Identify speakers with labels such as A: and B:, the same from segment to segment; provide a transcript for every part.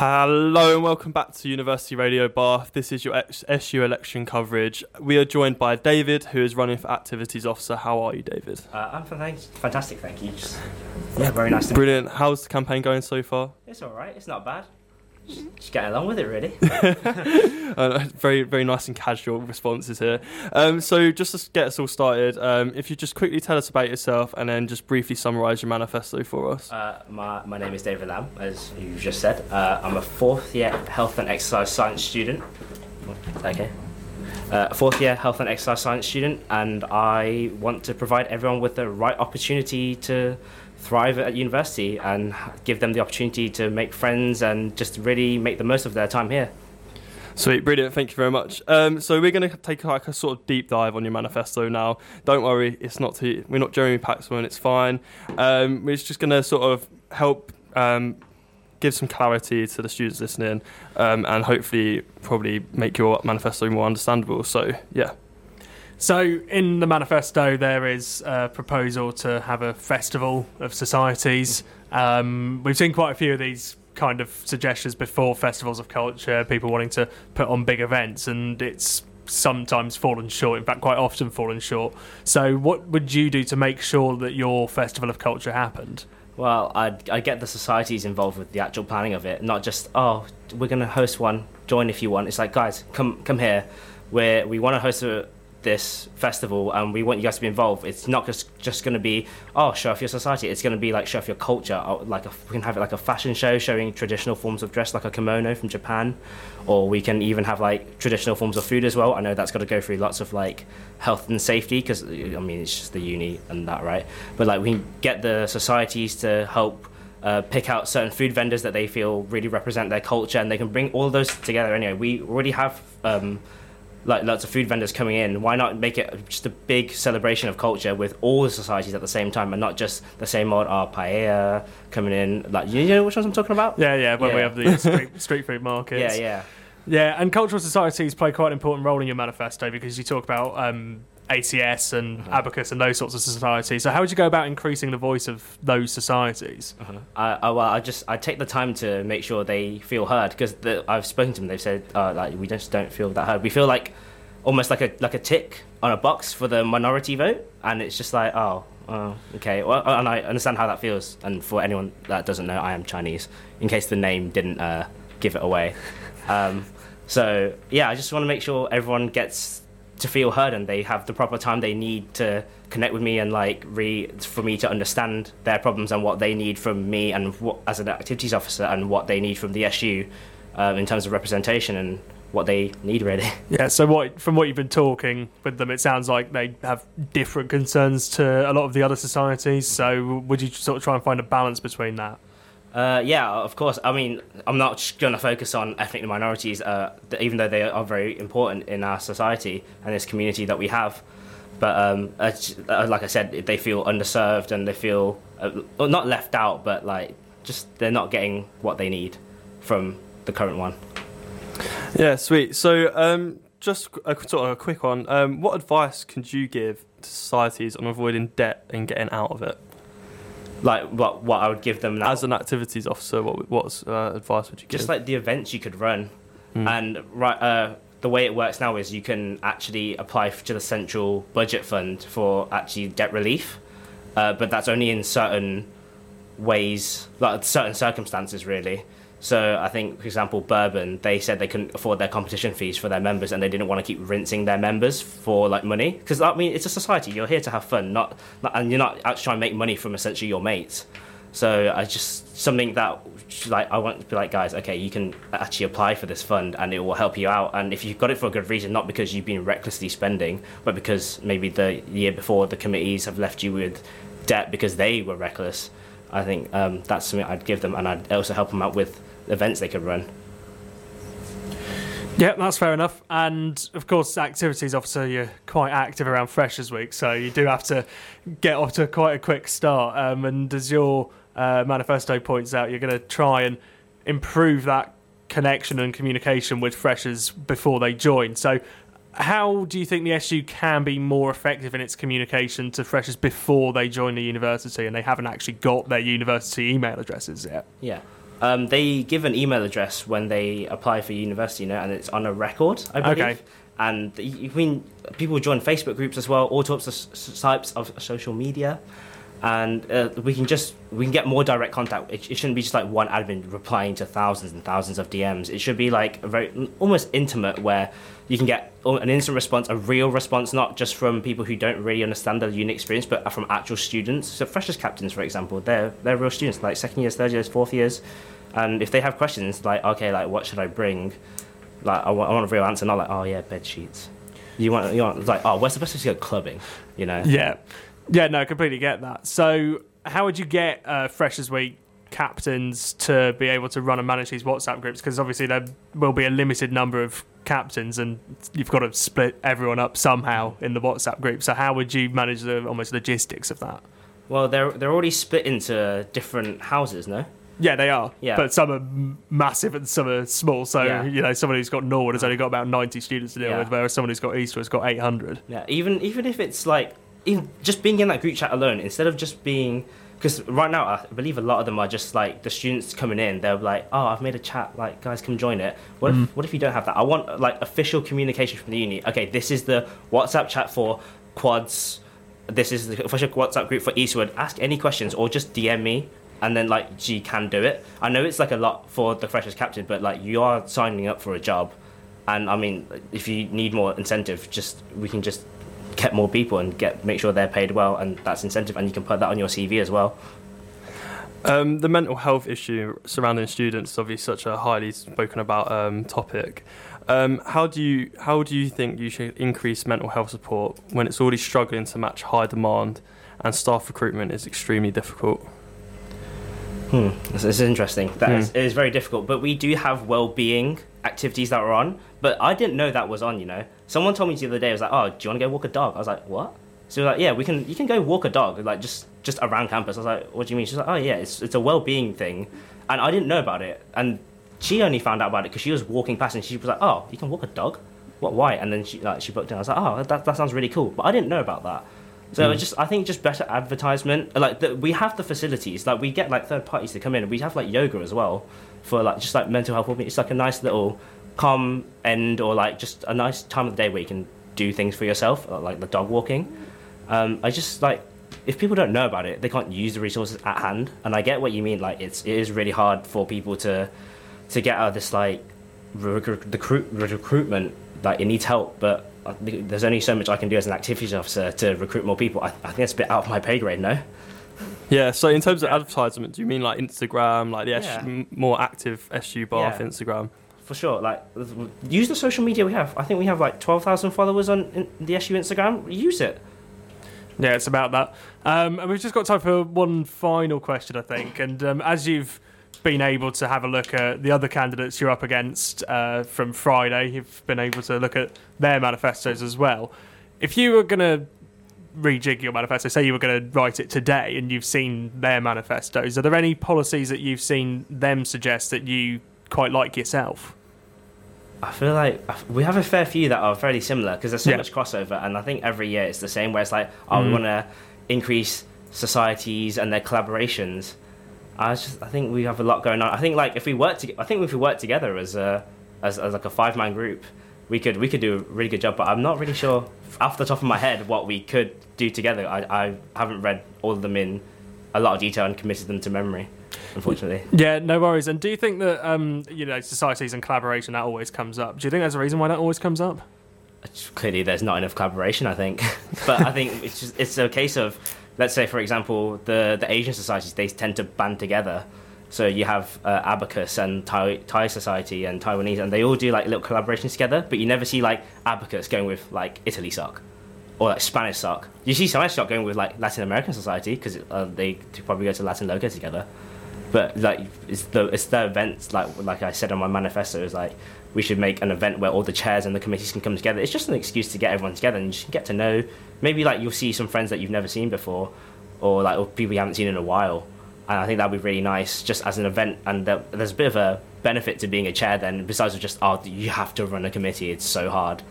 A: Hello and welcome back to University Radio Bath. This is your SU election coverage. We are joined by David, who is running for Activities Officer. How are you, David?
B: Uh, I'm thanks, fantastic, thank you. Just, yeah, very nice. To
A: Brilliant. How's the campaign going so far?
B: It's all right. It's not bad. Just, getting along with it, really.
A: Uh, very, very nice and casual responses here. Um, so, just to get us all started, um, if you just quickly tell us about yourself and then just briefly summarise your manifesto for us.
B: Uh, my, my name is David Lamb, as you just said. Uh, I'm a fourth year health and exercise science student. Okay. Uh, fourth year health and exercise science student, and I want to provide everyone with the right opportunity to thrive at university and give them the opportunity to make friends and just really make the most of their time here.
A: Sweet, brilliant. Thank you very much. Um, so we're going to take like a sort of deep dive on your manifesto now. Don't worry, it's not too, we're not Jeremy Paxman. It's fine. Um, we're just going to sort of help um, give some clarity to the students listening, um, and hopefully probably make your manifesto more understandable. So yeah.
C: So, in the manifesto, there is a proposal to have a festival of societies. Um, we've seen quite a few of these kind of suggestions before festivals of culture, people wanting to put on big events, and it's sometimes fallen short, in fact, quite often fallen short. So, what would you do to make sure that your festival of culture happened?
B: Well, I'd, I'd get the societies involved with the actual planning of it, not just, oh, we're going to host one, join if you want. It's like, guys, come come here. We're, we want to host a, this festival and we want you guys to be involved. It's not just just going to be oh show off your society. It's going to be like show off your culture. Or like a, we can have it like a fashion show showing traditional forms of dress, like a kimono from Japan, or we can even have like traditional forms of food as well. I know that's got to go through lots of like health and safety because I mean it's just the uni and that right. But like we can get the societies to help. Uh, pick out certain food vendors that they feel really represent their culture, and they can bring all those together. Anyway, we already have um, like lots of food vendors coming in, why not make it just a big celebration of culture with all the societies at the same time and not just the same old oh, paella coming in? Like you know which ones I'm talking about?
C: Yeah, yeah, when we have the street, street food markets.
B: Yeah, yeah.
C: Yeah, and cultural societies play quite an important role in your manifesto because you talk about um, ACS and
B: Uh-huh.
C: Abacus and those sorts of societies. So, how would you go about increasing the voice of those societies?
B: I, I, well, I just I take the time to make sure they feel heard because I've spoken to them. They've said uh, like we just don't feel that heard. We feel like almost like a like a tick on a box for the minority vote, and it's just like oh. Oh, okay. Well, and I understand how that feels. And for anyone that doesn't know, I am Chinese. In case the name didn't uh, give it away. Um, so yeah, I just want to make sure everyone gets to feel heard and they have the proper time they need to connect with me and like re for me to understand their problems and what they need from me and what as an activities officer and what they need from the SU um, in terms of representation and what they need really.
C: Yeah, so what from what you've been talking with them, it sounds like they have different concerns to a lot of the other societies. So, would you sort of try and find a balance between that?
B: Uh, yeah, of course. I mean, I'm not going to focus on ethnic minorities, uh, even though they are very important in our society and this community that we have. But um, uh, like I said, they feel underserved and they feel uh, not left out, but like just they're not getting what they need from the current one.
A: Yeah, sweet. So um, just a sort of a quick one. Um, what advice could you give to societies on avoiding debt and getting out of it?
B: Like what what I would give them now.
A: As an activities officer, what what uh, advice would you give?
B: just like the events you could run
A: Mm.
B: and right uh, the way it works now is you can actually apply to the central budget fund for actually debt relief uh, but that's only in certain ways like certain circumstances really so i think for example bourbon they said they couldn't afford their competition fees for their members and they didn't want to keep rinsing their members for like money. Because i mean it's a society. You're here to have fun not and you're not actually trying to make money from essentially your mates. So I just something that like I want to be like guys, okay, you can actually apply for this fund and it will help you out. And if you've got it for a good reason, not because you've been recklessly spending, but because maybe the year before the committees have left you with debt because they were reckless, I think um, that's something I'd give them, and I'd also help them out with events they could run.
C: Yeah, that's fair enough. And of course, activities officer, you're quite active around Freshers Week, so you do have to get off to quite a quick start. Um, and as your uh, manifesto points out, you're going to try and improve that connection and communication with freshers before they join. So, how do you think the SU can be more effective in its communication to freshers before they join the university and they haven't actually got their university email addresses yet?
B: Yeah. Um, they give an email address when they apply for university, you know, and it's on a record, I believe.
C: Okay.
B: And you mean people join Facebook groups as well, all sorts of types of social media, and uh, we can just we can get more direct contact. It, it shouldn't be just like one admin replying to thousands and thousands of DMs. It should be like a very almost intimate where you can get an instant response, a real response, not just from people who don't really understand the uni experience, but from actual students. So freshers captains, for example, they're they're real students, like second years, third years, fourth years, and if they have questions like, okay, like what should I bring? Like I want, I want a real answer, not like, oh yeah, bed sheets. You want you want like, oh, where's the best place to go clubbing, you know?
C: Yeah, yeah, no, completely get that. So, how would you get uh, Freshers Week captains to be able to run and manage these WhatsApp groups? Because obviously there will be a limited number of captains, and you've got to split everyone up somehow in the WhatsApp group. So, how would you manage the almost logistics of that?
B: Well, they're they're already split into different houses, no?
C: Yeah, they are.
B: Yeah.
C: But some are massive and some are small. So,
B: Yeah.
C: you know, someone who's got Norwood has only got about 90 students to deal
B: Yeah.
C: with, whereas someone who's got Eastwood has got 800.
B: Yeah, even even if it's like even just being in that group chat alone, instead of just being because right now I believe a lot of them are just like the students coming in. They're like, "Oh, I've made a chat. Like, guys, come join it." What if mm. what if you don't have that? I want like official communication from the uni. Okay, this is the WhatsApp chat for quads. This is the official WhatsApp group for Eastwood. Ask any questions or just DM me. And then, like, she can do it. I know it's like a lot for the freshers captain, but like, you are signing up for a job, and I mean, if you need more incentive, just we can just get more people and get make sure they're paid well, and that's incentive, and you can put that on your CV as well.
A: Um, the mental health issue surrounding students is obviously such a highly spoken about um, topic. Um, how do you how do you think you should increase mental health support when it's already struggling to match high demand and staff recruitment is extremely difficult?
B: Hmm, this is interesting. That is,
A: Hmm.
B: it is very difficult, but we do have well-being activities that were on. But I didn't know that was on. You know, someone told me the other day. I was like, "Oh, do you want to go walk a dog?" I was like, "What?" So like, yeah, we can. You can go walk a dog, like just just around campus. I was like, "What do you mean?" She's like, "Oh yeah, it's it's a well-being thing," and I didn't know about it. And she only found out about it because she was walking past and she was like, "Oh, you can walk a dog? What? Why?" And then she like she booked it. I was like, "Oh, that that sounds really cool," but I didn't know about that. So it's just I think just better advertisement. Like the, we have the facilities. Like we get like third parties to come in. We have like yoga as well for like just like mental health. It's like a nice little calm end or like just a nice time of the day where you can do things for yourself, uh, like the dog walking. Um, I just like if people don't know about it, they can't use the resources at hand. And I get what you mean. Like it's it is really hard for people to to get out of this like recruit, recruitment. Like it needs help, but I think there's only so much I can do as an activities officer to recruit more people. I, I think that's a bit out of my pay grade. No.
A: Yeah. So in terms of advertisement, do you mean like Instagram, like the
B: Yeah.
A: more active SU Bath
B: Yeah.
A: Instagram?
B: for sure. Like, use the social media we have. I think we have like twelve thousand followers on in the SU Instagram. Use it.
C: Yeah, it's about that. Um, and we've just got time for one final question, I think. And um, as you've been able to have a look at the other candidates you're up against uh, from Friday, you've been able to look at their manifestos as well. If you were going to rejig your manifesto, say you were going to write it today and you've seen their manifestos, are there any policies that you've seen them suggest that you quite like yourself?
B: I feel like we have a fair few that are fairly similar because there's so
C: Yeah.
B: much crossover, and I think every year it's the same. Where it's like, oh, we
C: Mm.
B: want to increase societies and their collaborations. I just, I think we have a lot going on. I think like if we work to, I think if we work together as a, as, as like a five man group, we could we could do a really good job. But I'm not really sure off the top of my head what we could do together. I, I haven't read all of them in a lot of detail and committed them to memory, unfortunately.
C: Yeah, no worries. And do you think that um, you know societies and collaboration that always comes up? Do you think there's a reason why that always comes up?
B: clearly there's not enough collaboration i think but i think it's just it's a case of let's say for example the the asian societies they tend to band together. So you have uh, abacus and thai, thai society and taiwanese and they all do like little collaborations together but you never see like abacus going with like italy sock or like spanish sock. You see spanish sock going with like latin american society because uh, they probably go to latin loco together but like it's the it's the events like like I said on my manifesto is like we should make an event where all the chairs and the committees can come together. It's just an excuse to get everyone together and just get to know. Maybe like you'll see some friends that you've never seen before, or like or people you haven't seen in a while. And I think that'd be really nice just as an event. And there's a bit of a benefit to being a chair then, besides of just oh you have to run a committee. It's so hard.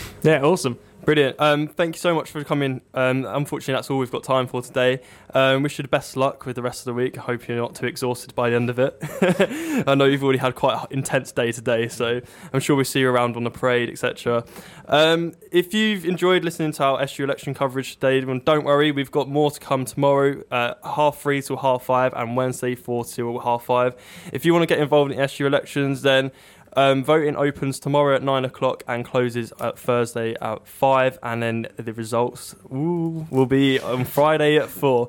C: Yeah, awesome.
A: Brilliant. Um, thank you so much for coming. Um, unfortunately, that's all we've got time for today. Um, wish you the best luck with the rest of the week. I hope you're not too exhausted by the end of it. I know you've already had quite an intense day today, so I'm sure we'll see you around on the parade, etc. Um, if you've enjoyed listening to our SU election coverage today, then don't worry, we've got more to come tomorrow, uh, half three till half five, and Wednesday four till half five. If you want to get involved in SU elections, then um, voting opens tomorrow at nine o'clock and closes at Thursday at five, and then the results ooh, will be on Friday at four.